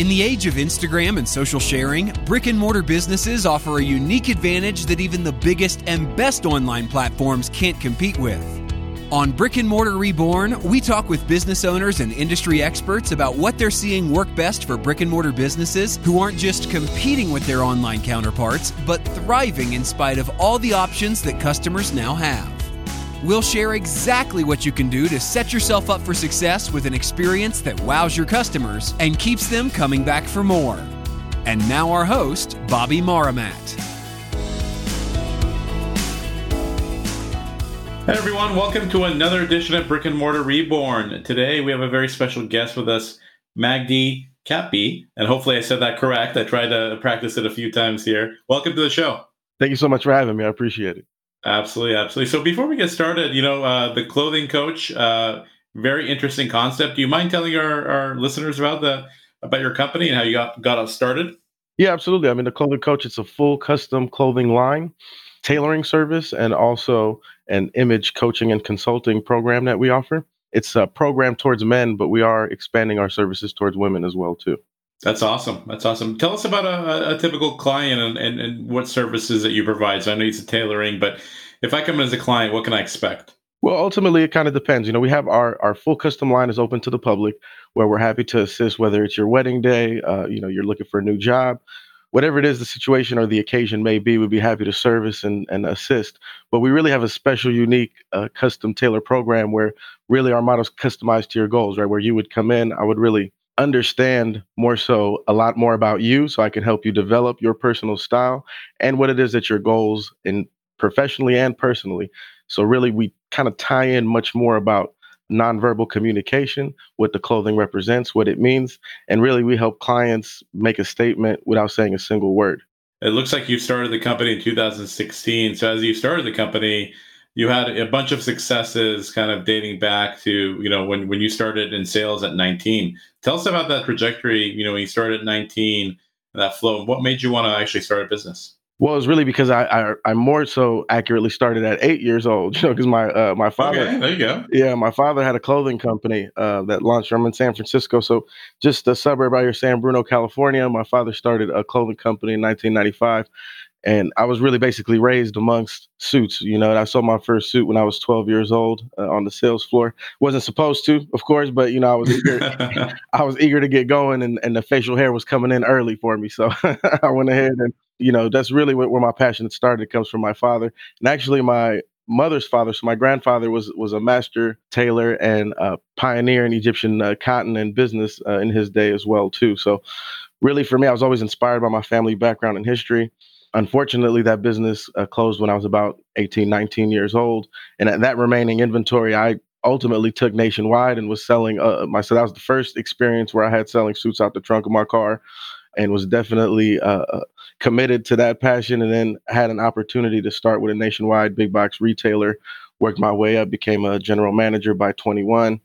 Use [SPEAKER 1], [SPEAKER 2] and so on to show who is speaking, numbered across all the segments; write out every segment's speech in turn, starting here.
[SPEAKER 1] In the age of Instagram and social sharing, brick and mortar businesses offer a unique advantage that even the biggest and best online platforms can't compete with. On Brick and Mortar Reborn, we talk with business owners and industry experts about what they're seeing work best for brick and mortar businesses who aren't just competing with their online counterparts, but thriving in spite of all the options that customers now have. We'll share exactly what you can do to set yourself up for success with an experience that wows your customers and keeps them coming back for more. And now, our host, Bobby Maramat.
[SPEAKER 2] Hey everyone, welcome to another edition of Brick and Mortar Reborn. Today we have a very special guest with us, Magdy Cappy, and hopefully I said that correct. I tried to practice it a few times here. Welcome to the show.
[SPEAKER 3] Thank you so much for having me. I appreciate it.
[SPEAKER 2] Absolutely, absolutely. So before we get started, you know, uh, the clothing coach, uh, very interesting concept. Do you mind telling our, our listeners about the about your company and how you got got us started?
[SPEAKER 3] Yeah, absolutely. I mean, the clothing coach, it's a full custom clothing line tailoring service and also an image coaching and consulting program that we offer. It's a program towards men, but we are expanding our services towards women as well too.
[SPEAKER 2] That's awesome. That's awesome. Tell us about a, a typical client and, and, and, what services that you provide. So I know it's tailoring, but if I come in as a client, what can I expect?
[SPEAKER 3] Well, ultimately, it kind of depends. You know, we have our, our full custom line is open to the public where we're happy to assist, whether it's your wedding day, uh, you know, you're looking for a new job, whatever it is the situation or the occasion may be, we'd be happy to service and, and assist. But we really have a special, unique, uh, custom tailor program where really our models customized to your goals, right? Where you would come in, I would really understand more so a lot more about you so I can help you develop your personal style and what it is that your goals in professionally and personally. So really we kind of tie in much more about nonverbal communication, what the clothing represents, what it means, and really we help clients make a statement without saying a single word.
[SPEAKER 2] It looks like you started the company in 2016. So as you started the company, you had a bunch of successes kind of dating back to, you know, when when you started in sales at 19. Tell us about that trajectory, you know, when you started at 19, that flow. What made you want to actually start a business?
[SPEAKER 3] Well, it's really because I, I, I more so accurately started at eight years old. You know, because my uh, my father.
[SPEAKER 2] Okay, there you go.
[SPEAKER 3] Yeah, my father had a clothing company uh, that launched. I'm in San Francisco, so just a suburb out here, San Bruno, California. My father started a clothing company in 1995, and I was really basically raised amongst suits. You know, And I saw my first suit when I was 12 years old uh, on the sales floor. wasn't supposed to, of course, but you know, I was eager, I was eager to get going, and, and the facial hair was coming in early for me, so I went ahead and you know that's really where, where my passion started. It comes from my father, and actually my mother's father. So my grandfather was was a master tailor and a pioneer in Egyptian uh, cotton and business uh, in his day as well too. So really for me, I was always inspired by my family background and history Unfortunately, that business uh, closed when I was about 18, 19 years old. And that remaining inventory, I ultimately took nationwide and was selling uh, my so that was the first experience where I had selling suits out the trunk of my car and was definitely uh, uh committed to that passion and then had an opportunity to start with a nationwide big box retailer worked my way up became a general manager by 21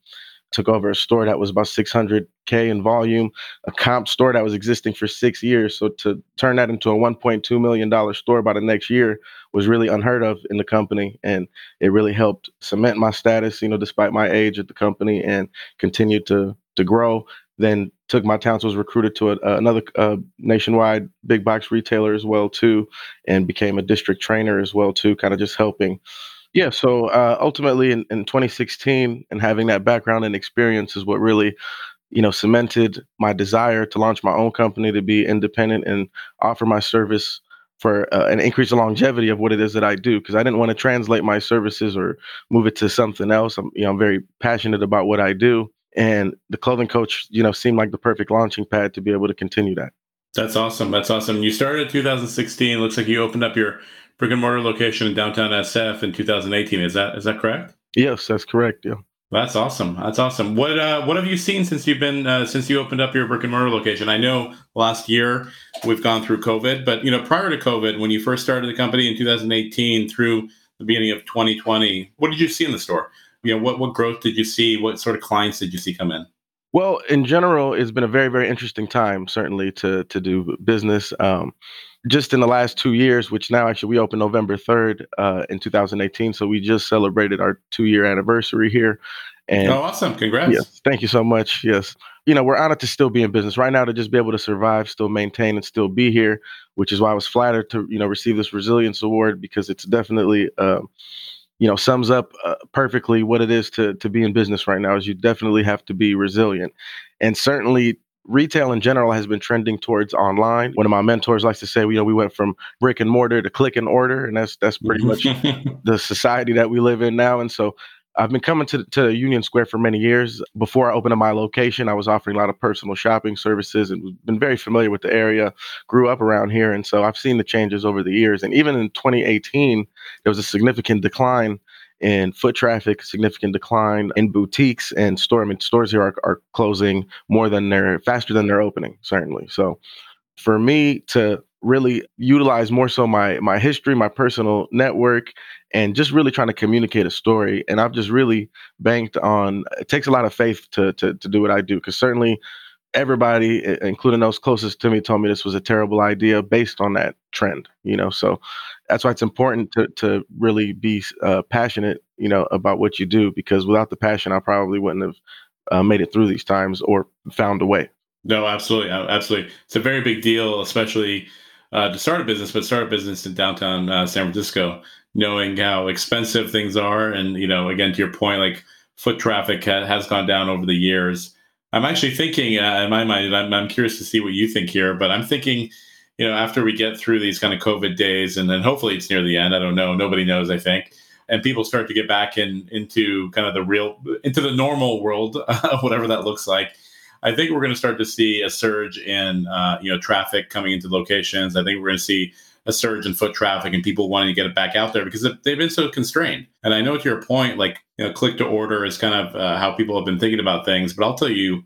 [SPEAKER 3] took over a store that was about 600k in volume, a comp store that was existing for six years. So to turn that into a 1.2 million dollar store by the next year was really unheard of in the company, and it really helped cement my status. You know, despite my age at the company, and continued to to grow. Then took my talents, was recruited to a, another nationwide big box retailer as well too, and became a district trainer as well too, kind of just helping yeah, so uh, ultimately in, in 2016 and having that background and experience is what really, you know, cemented my desire to launch my own company, to be independent and offer my service for uh, an increase in longevity of what it is that I do. Because I didn't want to translate my services or move it to something else. I'm, you know, I'm very passionate about what I do, and the clothing coach, you know, seemed like the perfect launching pad to be able to continue that.
[SPEAKER 2] That's awesome. That's awesome. You started in 2016. Looks like you opened up your brick and mortar location in downtown SF in 2018. Is that is that correct?
[SPEAKER 3] Yes, that's correct. Yeah.
[SPEAKER 2] That's awesome. That's awesome. What uh, what have you seen since you've been uh, since you opened up your brick and mortar location? I know last year we've gone through COVID, but you know prior to COVID, when you first started the company in 2018 through the beginning of 2020, what did you see in the store? You know, what what growth did you see? What sort of clients did you see come in?
[SPEAKER 3] Well, in general, it's been a very very interesting time, certainly to to do business. Um, just in the last two years, which now actually we opened November 3rd uh, in 2018. So we just celebrated our two year anniversary here.
[SPEAKER 2] And oh, awesome! Congrats.
[SPEAKER 3] Yes, thank you so much. Yes, you know we're honored to still be in business right now to just be able to survive, still maintain, and still be here. Which is why I was flattered to you know receive this resilience award because it's definitely. Uh, you know sums up uh, perfectly what it is to to be in business right now is you definitely have to be resilient and certainly retail in general has been trending towards online. One of my mentors likes to say, you know, we went from brick and mortar to click and order, and that's that's pretty much the society that we live in now. And so I've been coming to, to Union Square for many years. Before I opened up my location, I was offering a lot of personal shopping services and been very familiar with the area, grew up around here. And so I've seen the changes over the years. And even in 2018, there was a significant decline in foot traffic, significant decline in boutiques and store. I mean, stores here are, are closing more than they're faster than they're opening, certainly. So for me to really utilize more so my my history, my personal network, and just really trying to communicate a story. And I've just really banked on it takes a lot of faith to to, to do what I do because certainly everybody, including those closest to me, told me this was a terrible idea based on that trend. You know, so that's why it's important to to really be uh, passionate, you know, about what you do because without the passion, I probably wouldn't have uh, made it through these times or found a way.
[SPEAKER 2] No, absolutely, absolutely. It's a very big deal, especially uh, to start a business, but start a business in downtown uh, San Francisco, knowing how expensive things are, and you know, again, to your point, like foot traffic ha- has gone down over the years. I'm actually thinking, uh, in my mind, I'm, I'm curious to see what you think here, but I'm thinking you know, after we get through these kind of COVID days, and then hopefully it's near the end. I don't know. Nobody knows. I think, and people start to get back in into kind of the real, into the normal world, whatever that looks like. I think we're going to start to see a surge in, uh, you know, traffic coming into locations. I think we're going to see a surge in foot traffic and people wanting to get it back out there because they've been so constrained. And I know to your point, like you know, click to order is kind of uh, how people have been thinking about things. But I'll tell you,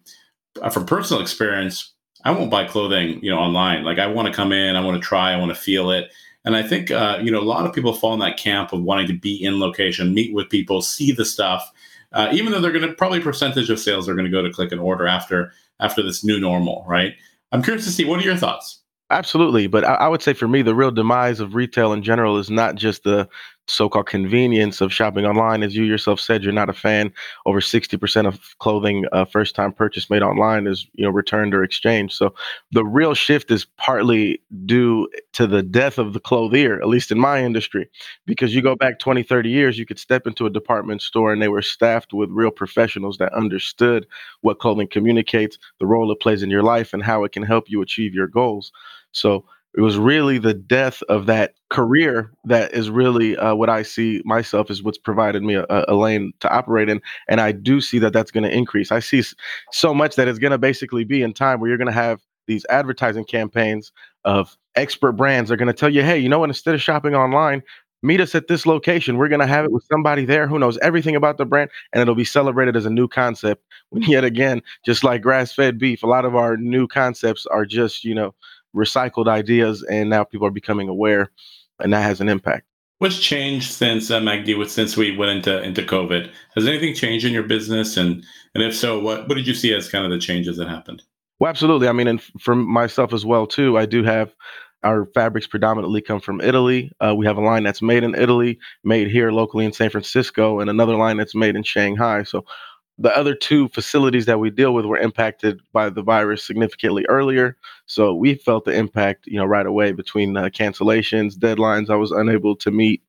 [SPEAKER 2] uh, from personal experience, I won't buy clothing, you know, online. Like I want to come in, I want to try, I want to feel it. And I think, uh, you know, a lot of people fall in that camp of wanting to be in location, meet with people, see the stuff, uh, even though they're going to probably percentage of sales are going to go to click and order after after this new normal, right? I'm curious to see what are your thoughts.
[SPEAKER 3] Absolutely, but I, I would say for me, the real demise of retail in general is not just the so-called convenience of shopping online. As you yourself said you're not a fan. Over 60% of clothing uh, first time purchase made online is you know returned or exchanged. So the real shift is partly due to the death of the clothier at least in my industry because you go back 20 30 years you could step into a department store and they were staffed with real professionals that understood what clothing communicates the role it plays in your life and how it can help you achieve your goals. So it was really the death of that career that is really uh, what I see myself is what's provided me a, a, lane to operate in. And I do see that that's going to increase. I see so much that it's going to basically be in time where you're going to have these advertising campaigns of expert brands are going to tell you, hey, you know what? Instead of shopping online, meet us at this location. We're going to have it with somebody there who knows everything about the brand, and it'll be celebrated as a new concept. When yet again, just like grass fed beef, a lot of our new concepts are just, you know, recycled ideas, and now people are becoming aware, and that has an impact.
[SPEAKER 2] What's changed since uh, Magdy? Since we went into into COVID, has anything changed in your business? And and if so, what what did you see as kind of the changes that happened?
[SPEAKER 3] Well, absolutely. I mean, and for myself as well too, I do have our fabrics predominantly come from Italy. Uh, we have a line that's made in Italy, made here locally in San Francisco, and another line that's made in Shanghai. So the other two facilities that we deal with were impacted by the virus significantly earlier. So we felt the impact, you know, right away between uh, cancellations, deadlines I was unable to meet.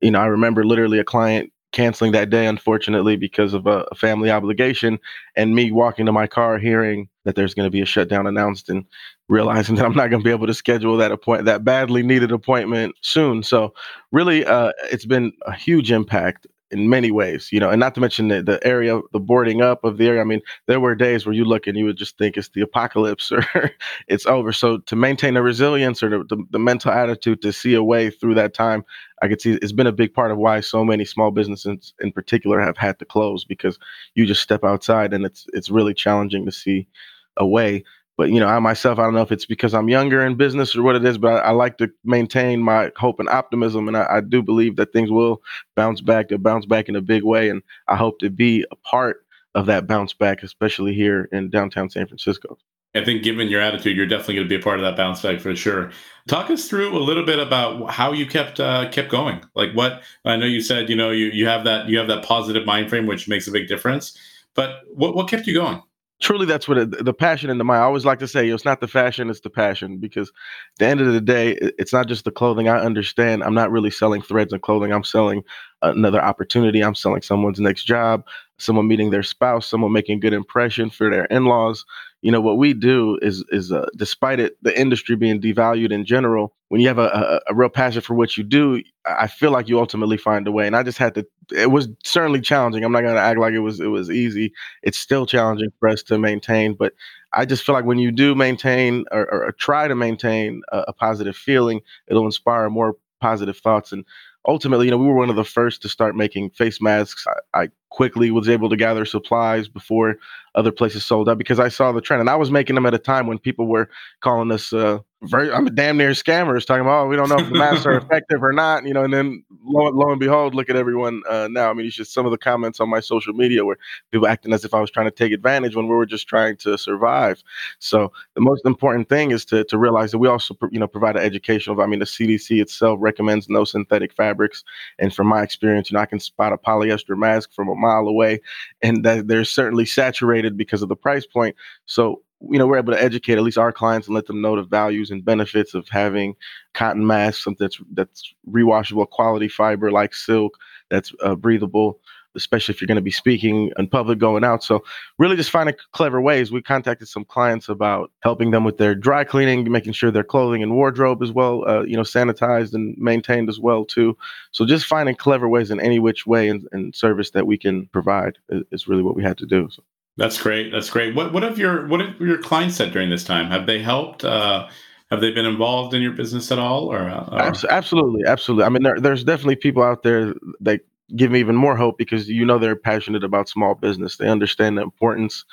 [SPEAKER 3] You know, I remember literally a client canceling that day, unfortunately, because of a, a family obligation, and me walking to my car hearing that there's going to be a shutdown announced and realizing that I'm not going to be able to schedule that appointment, that badly needed appointment soon. So really, uh, it's been a huge impact in many ways, you know, and not to mention the, the area, the boarding up of the area. I mean, there were days where you look and you would just think it's the apocalypse or it's over. So to maintain the resilience or the, the, the, mental attitude to see a way through that time, I could see it's been a big part of why so many small businesses in particular have had to close because you just step outside and it's it's really challenging to see a way but you know, I myself, I don't know if it's because I'm younger in business or what it is, but I, I like to maintain my hope and optimism, and I, I, do believe that things will bounce back. To bounce back in a big way, and I hope to be a part of that bounce back, especially here in downtown San Francisco.
[SPEAKER 2] I think given your attitude, you're definitely going to be a part of that bounce back for sure. Talk us through a little bit about how you kept uh, kept going. Like what I know you said, you know, you you have that you have that positive mind frame, which makes a big difference. But what what kept you going?
[SPEAKER 3] Truly that's what it, the passion in the mind. I always like to say, it's not the fashion, it's the passion. Because at the end of the day, it's not just the clothing. I understand. I'm not really selling threads and clothing. I'm selling another opportunity. I'm selling someone's next job, someone meeting their spouse, someone making good impression for their in-laws. You know what we do is is uh, despite it the industry being devalued in general. When you have a, a, a real passion for what you do, I feel like you ultimately find a way. And I just had to. It was certainly challenging. I'm not going to act like it was it was easy. It's still challenging for us to maintain, but I just feel like when you do maintain or, or try to maintain a, a positive feeling, it'll inspire more positive thoughts and ultimately, you know, we were one of the first to start making face masks. I, I, quickly was able to gather supplies before other places sold out because I saw the trend, and I was making them at a time when people were calling us uh, very, I'm a damn near scammers talking about, oh, we don't know if the masks are effective or not, you know, and then lo, lo and behold, look at everyone uh, now. I mean, it's just some of the comments on my social media where people acting as if I was trying to take advantage when we were just trying to survive. So the most important thing is to, to realize that we also, you know, provide an educational, I mean, the CDC itself recommends no synthetic fabrics. And from my experience, you know, I can spot a polyester mask from a mile away and that they're certainly saturated because of the price point. So you know, we're able to educate at least our clients and let them know the values and benefits of having cotton masks, something that's that's rewashable, quality fiber like silk, that's uh, breathable, especially if you're going to be speaking in public, going out. So, really, just finding clever ways. We contacted some clients about helping them with their dry cleaning, making sure their clothing and wardrobe as well, uh, you know, sanitized and maintained as well too. So, just finding clever ways in any which way and, and service that we can provide is, is really what we had to do. So.
[SPEAKER 2] That's great. That's great. What what have your what have your clients said during this time? Have they helped? Uh, have they been involved in your business at all? Or, uh, or?
[SPEAKER 3] absolutely, absolutely. I mean, there, there's definitely people out there that give me even more hope because you know they're passionate about small business. They understand the importance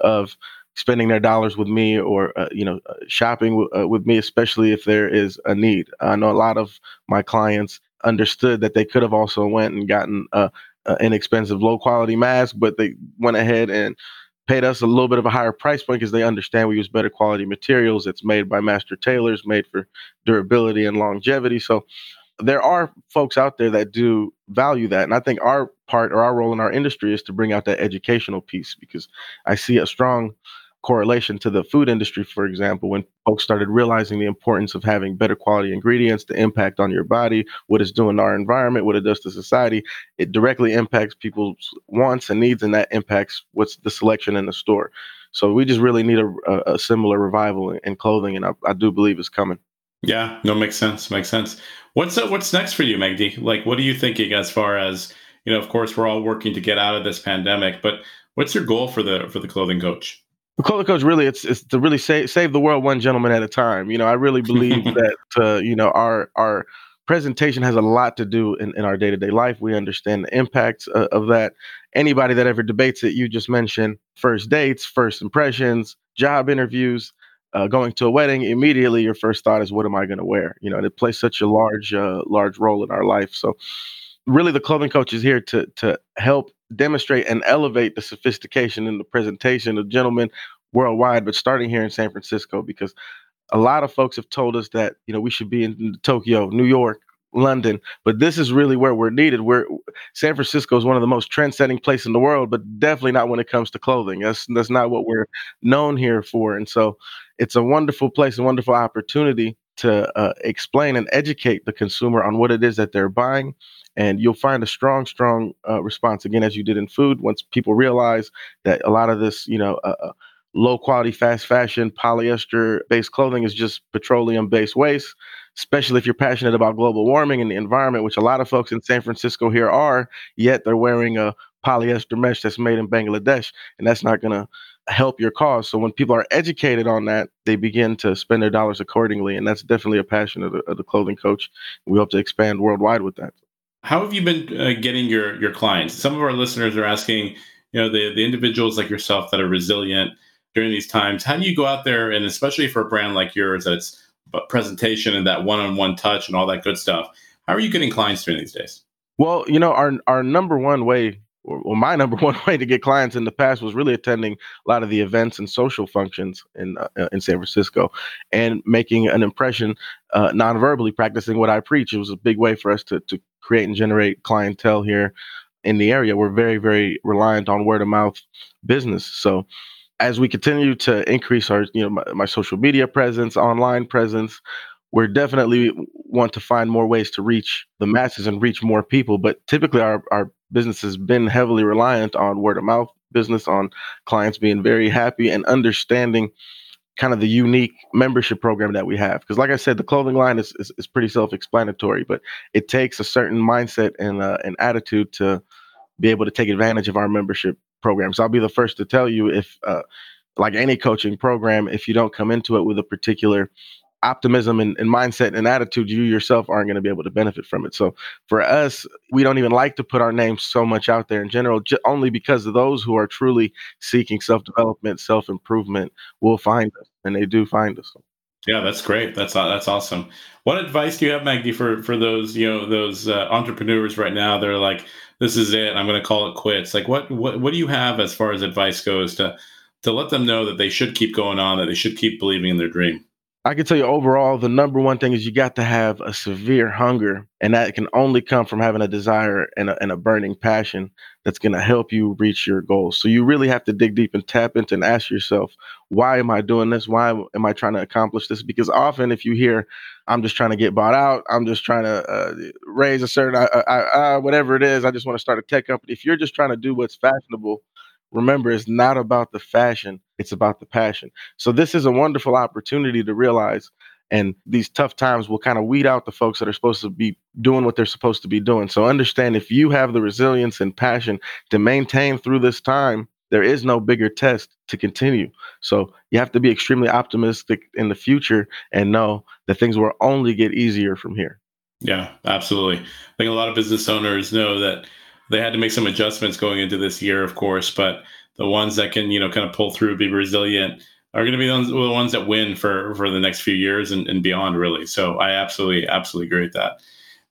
[SPEAKER 3] of spending their dollars with me or uh, you know uh, shopping w- uh, with me, especially if there is a need. I know a lot of my clients understood that they could have also went and gotten a uh, inexpensive, low quality mask, but they went ahead and paid us a little bit of a higher price point because they understand we use better quality materials. It's made by master tailors, made for durability and longevity. So there are folks out there that do value that. And I think our part or our role in our industry is to bring out that educational piece because I see a strong correlation to the food industry, for example, when folks started realizing the importance of having better quality ingredients, the impact on your body, what it's doing to our environment, what it does to society, it directly impacts people's wants and needs, and that impacts what's the selection in the store. So we just really need a, a similar revival in, in clothing, and I, I, do believe it's coming.
[SPEAKER 2] Yeah, no, makes sense. Makes sense. What's uh, what's next for you, Megdi? Like, what are you thinking as far as you know? Of course, we're all working to get out of this pandemic, but what's your goal for the for the clothing coach?
[SPEAKER 3] The Clothing Coach really it's it's to really save save the world one gentleman at a time. You know, I really believe that uh, you know our our presentation has a lot to do in, in our day-to-day life we understand the impacts uh, of that anybody that ever debates it you just mentioned first dates first impressions job interviews uh, going to a wedding immediately your first thought is what am i going to wear you know and it plays such a large uh, large role in our life so really the clothing coach is here to to help demonstrate and elevate the sophistication in the presentation of gentlemen worldwide, but starting here in San Francisco because a lot of folks have told us that you know we should be in Tokyo, New York, London, but this is really where we're needed. Where San Francisco is one of the most trend-setting places in the world, but definitely not when it comes to clothing. That's that's not what we're known here for, and so it's a wonderful place, a wonderful opportunity to uh, explain and educate the consumer on what it is that they're buying and you'll find a strong, strong uh, response again, as you did in food. Once people realize that a lot of this, you know, uh, uh low quality fast fashion polyester based clothing is just petroleum based waste especially if you're passionate about global warming and the environment which a lot of folks in san francisco here are yet they're wearing a polyester mesh that's made in bangladesh and that's not going to help your cause so when people are educated on that they begin to spend their dollars accordingly and that's definitely a passion of the, of the clothing coach we hope to expand worldwide with that
[SPEAKER 2] how have you been uh, getting your your clients? Some of our listeners are asking, you know, the the individuals like yourself that are resilient during these times. How do you go out there and especially for a brand like yours that's presentation and that one-on-one touch and all that good stuff? How are you getting clients during these days?
[SPEAKER 3] Well, you know, our our number one way well, my number one way to get clients in the past was really attending a lot of the events and social functions in uh, in San Francisco, and making an impression uh, non-verbally, practicing what I preach. It was a big way for us to to create and generate clientele here in the area. We're very very reliant on word of mouth business, so. As we continue to increase our, you know, my, my social media presence, online presence, we're definitely want to find more ways to reach the masses and reach more people. But typically, our, our business has been heavily reliant on word of mouth business, on clients being very happy and understanding kind of the unique membership program that we have. Because, like I said, the clothing line is, is, is pretty self explanatory, but it takes a certain mindset and uh, an attitude to be able to take advantage of our membership programs. I'll be the first to tell you if, uh, like any coaching program, if you don't come into it with a particular optimism and, and, mindset and attitude, you yourself aren't going to be able to benefit from it. So for us, we don't even like to put our names so much out there in general, j- only because of those who are truly seeking self development, self improvement will find us, and they do find us.
[SPEAKER 2] Yeah, that's great. That's that's awesome. What advice do you have, Magdy, for for those you know those uh, entrepreneurs right now? They're like, "This is it. I'm going to call it quits." Like, what what what do you have as far as advice goes to to let them know that they should keep going on, that they should keep believing in their dream?
[SPEAKER 3] I can tell you overall, the number one thing is you got to have a severe hunger, and that can only come from having a desire and a, and a burning passion that's going to help you reach your goals. So you really have to dig deep and tap into and ask yourself, why am I doing this? Why am I trying to accomplish this? Because often, if you hear, I'm just trying to get bought out, I'm just trying to uh, raise a certain, uh, uh, whatever it is, I just want to start a tech company. If you're just trying to do what's fashionable, remember it's not about the fashion it's about the passion. So this is a wonderful opportunity to realize and these tough times will kind of weed out the folks that are supposed to be doing what they're supposed to be doing. So understand if you have the resilience and passion to maintain through this time there is no bigger test to continue. So you have to be extremely optimistic in the future and know that things will only get easier from here.
[SPEAKER 2] Yeah absolutely. I think a lot of business owners know that they had to make some adjustments going into this year, of course, but the ones that can, you know, kind of pull through, be resilient, are going to be the ones, the ones that win for for the next few years and, and beyond, really. So I absolutely, absolutely agree with that.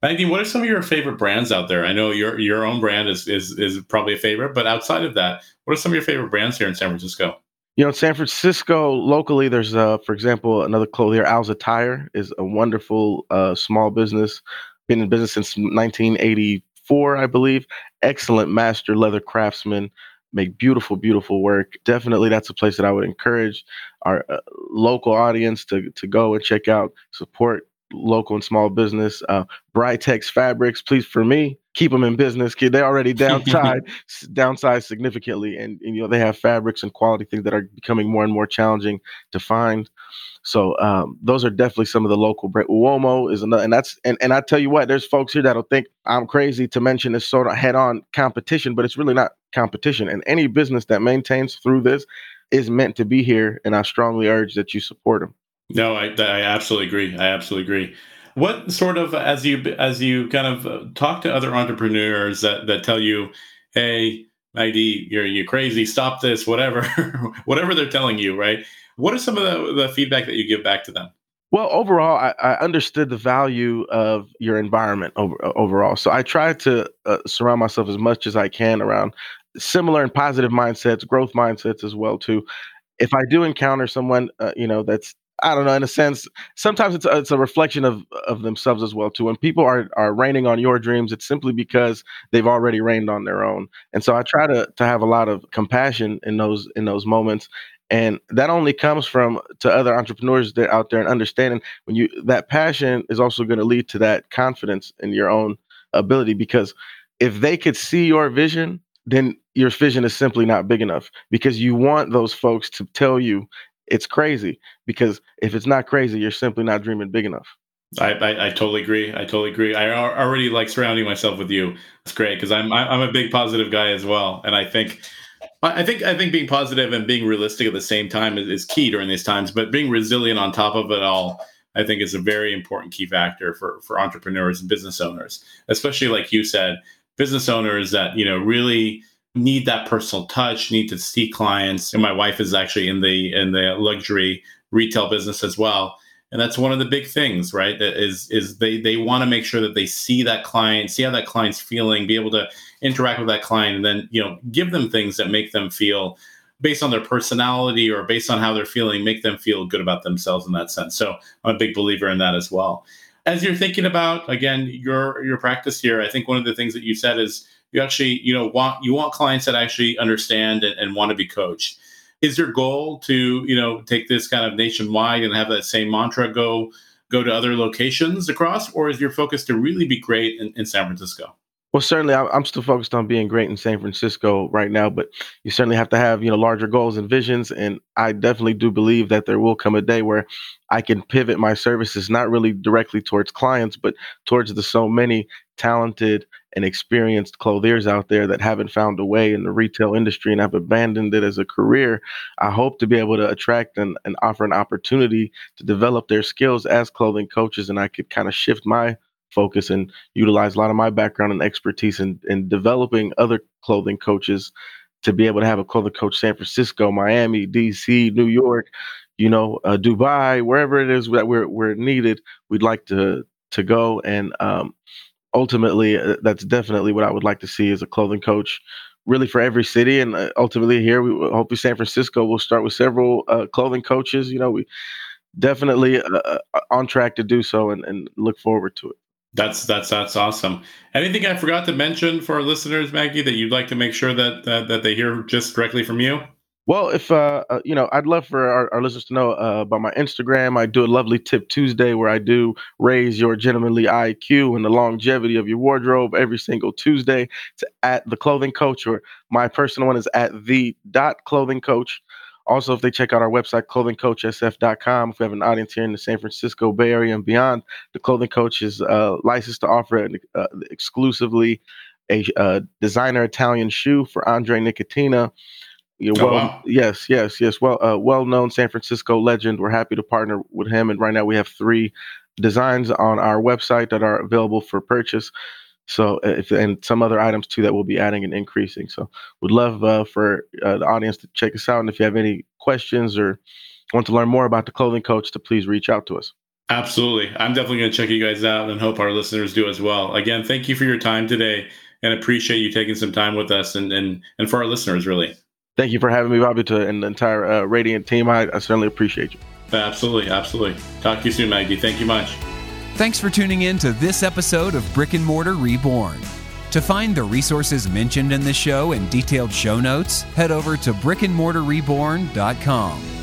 [SPEAKER 2] Magdy, what are some of your favorite brands out there? I know your your own brand is is is probably a favorite, but outside of that, what are some of your favorite brands here in San Francisco?
[SPEAKER 3] You know, in San Francisco, locally, there's, uh, for example, another clothier, Al's Attire, is a wonderful uh, small business. Been in business since 1980 four, I believe. Excellent master leather craftsmen, make beautiful, beautiful work. Definitely, that's a place that I would encourage our uh, local audience to to go and check out, support local and small business. Uh, Britex Fabrics, please, for me, keep them in business. They already downside downside significantly, and, and, you know they have fabrics and quality things that are becoming more and more challenging to find. So um, those are definitely some of the local brand. Uomo is another, and that's and, and I tell you what, there's folks here that'll think I'm crazy to mention this sort of head-on competition, but it's really not competition. And any business that maintains through this is meant to be here, and I strongly urge that you support them.
[SPEAKER 2] No, I, I absolutely agree. I absolutely agree. What sort of as you as you kind of uh, talk to other entrepreneurs that that tell you, hey, ID, you're you crazy, stop this, whatever, whatever they're telling you, right? What are some of the, the feedback that you give back to them?
[SPEAKER 3] Well, overall, I, I understood the value of your environment over, overall. So I try to uh, surround myself as much as I can around similar and positive mindsets, growth mindsets as well too. If I do encounter someone, uh, you know, that's I don't know, in a sense, sometimes it's a, it's a reflection of of themselves as well too. When people are are raining on your dreams, it's simply because they've already rained on their own. And so I try to to have a lot of compassion in those in those moments and that only comes from to other entrepreneurs that out there and understanding when you that passion is also going to lead to that confidence in your own ability because if they could see your vision then your vision is simply not big enough because you want those folks to tell you it's crazy because if it's not crazy you're simply not dreaming big enough
[SPEAKER 2] I, I, I, totally agree. I totally agree. I already like surrounding myself with you. It's great because I'm I'm a big positive guy as well, and I think I think I think being positive and being realistic at the same time is, is, key during these times. But being resilient on top of it all, I think, is a very important key factor for for entrepreneurs and business owners, especially like you said, business owners that you know really need that personal touch, need to see clients. And my wife is actually in the in the luxury retail business as well. and that's one of the big things right is is they they want to make sure that they see that client see how that client's feeling be able to interact with that client and then you know give them things that make them feel based on their personality or based on how they're feeling make them feel good about themselves in that sense so i'm a big believer in that as well as you're thinking about again your your practice here i think one of the things that you said is you actually you know want you want clients that actually understand and, and want to be coached is your goal to you know take this kind of nationwide and have that same mantra go go to other locations across or is your focus to really be great in, in san francisco
[SPEAKER 3] well, certainly, I'm still focused on being great in San Francisco right now, but you certainly have to have you know larger goals and visions. And I definitely do believe that there will come a day where I can pivot my services not really directly towards clients, but towards the so many talented and experienced clothiers out there that haven't found a way in the retail industry and have abandoned it as a career. I hope to be able to attract and, and offer an opportunity to develop their skills as clothing coaches, and I could kind of shift my focus and utilize a lot of my background and expertise in, in developing other clothing coaches to be able to have a clothing coach San Francisco, Miami, DC, New York, you know, uh, Dubai, wherever it is that we're we're needed, we'd like to to go and um, ultimately uh, that's definitely what I would like to see as a clothing coach really for every city and uh, ultimately here we hopefully San Francisco will start with several uh, clothing coaches, you know, we definitely uh, on track to do so and, and look forward to it.
[SPEAKER 2] That's that's that's awesome. Anything I forgot to mention for our listeners, Maggie, that you'd like to make sure that that, that they hear just directly from you?
[SPEAKER 3] Well, if uh, uh, you know, I'd love for our, our listeners to know uh, about my Instagram. I do a lovely tip Tuesday where I do raise your gentlemanly IQ and the longevity of your wardrobe every single Tuesday. To at the clothing coach, or my personal one is at the dot clothing coach. Also, if they check out our website, clothingcoachsf.com, if we have an audience here in the San Francisco Bay Area and beyond, the Clothing Coach is uh, licensed to offer an, uh, exclusively a uh, designer Italian shoe for Andre Nickatina. You know, oh, well, wow. yes, yes, yes. Well, uh, well-known San Francisco legend. We're happy to partner with him, and right now we have three designs on our website that are available for purchase. So uh, if and some other items too that we'll be adding and increasing. So would love uh, for uh, the audience to check us out. And if you have any questions or want to learn more about the clothing coach, to please reach out to us.
[SPEAKER 2] Absolutely, I'm definitely going to check you guys out and hope our listeners do as well. Again, thank you for your time today, and appreciate you taking some time with us and and and for our listeners, really.
[SPEAKER 3] Thank you for having me, Bobby, to and the entire uh, Radiant team. I, I certainly appreciate you.
[SPEAKER 2] Absolutely, absolutely. Talk to you soon, Maggie. Thank you much.
[SPEAKER 1] Thanks for tuning in to this episode of Brick and Mortar Reborn. To find the resources mentioned in the show and detailed show notes, head over to brickandmortarreborn.com.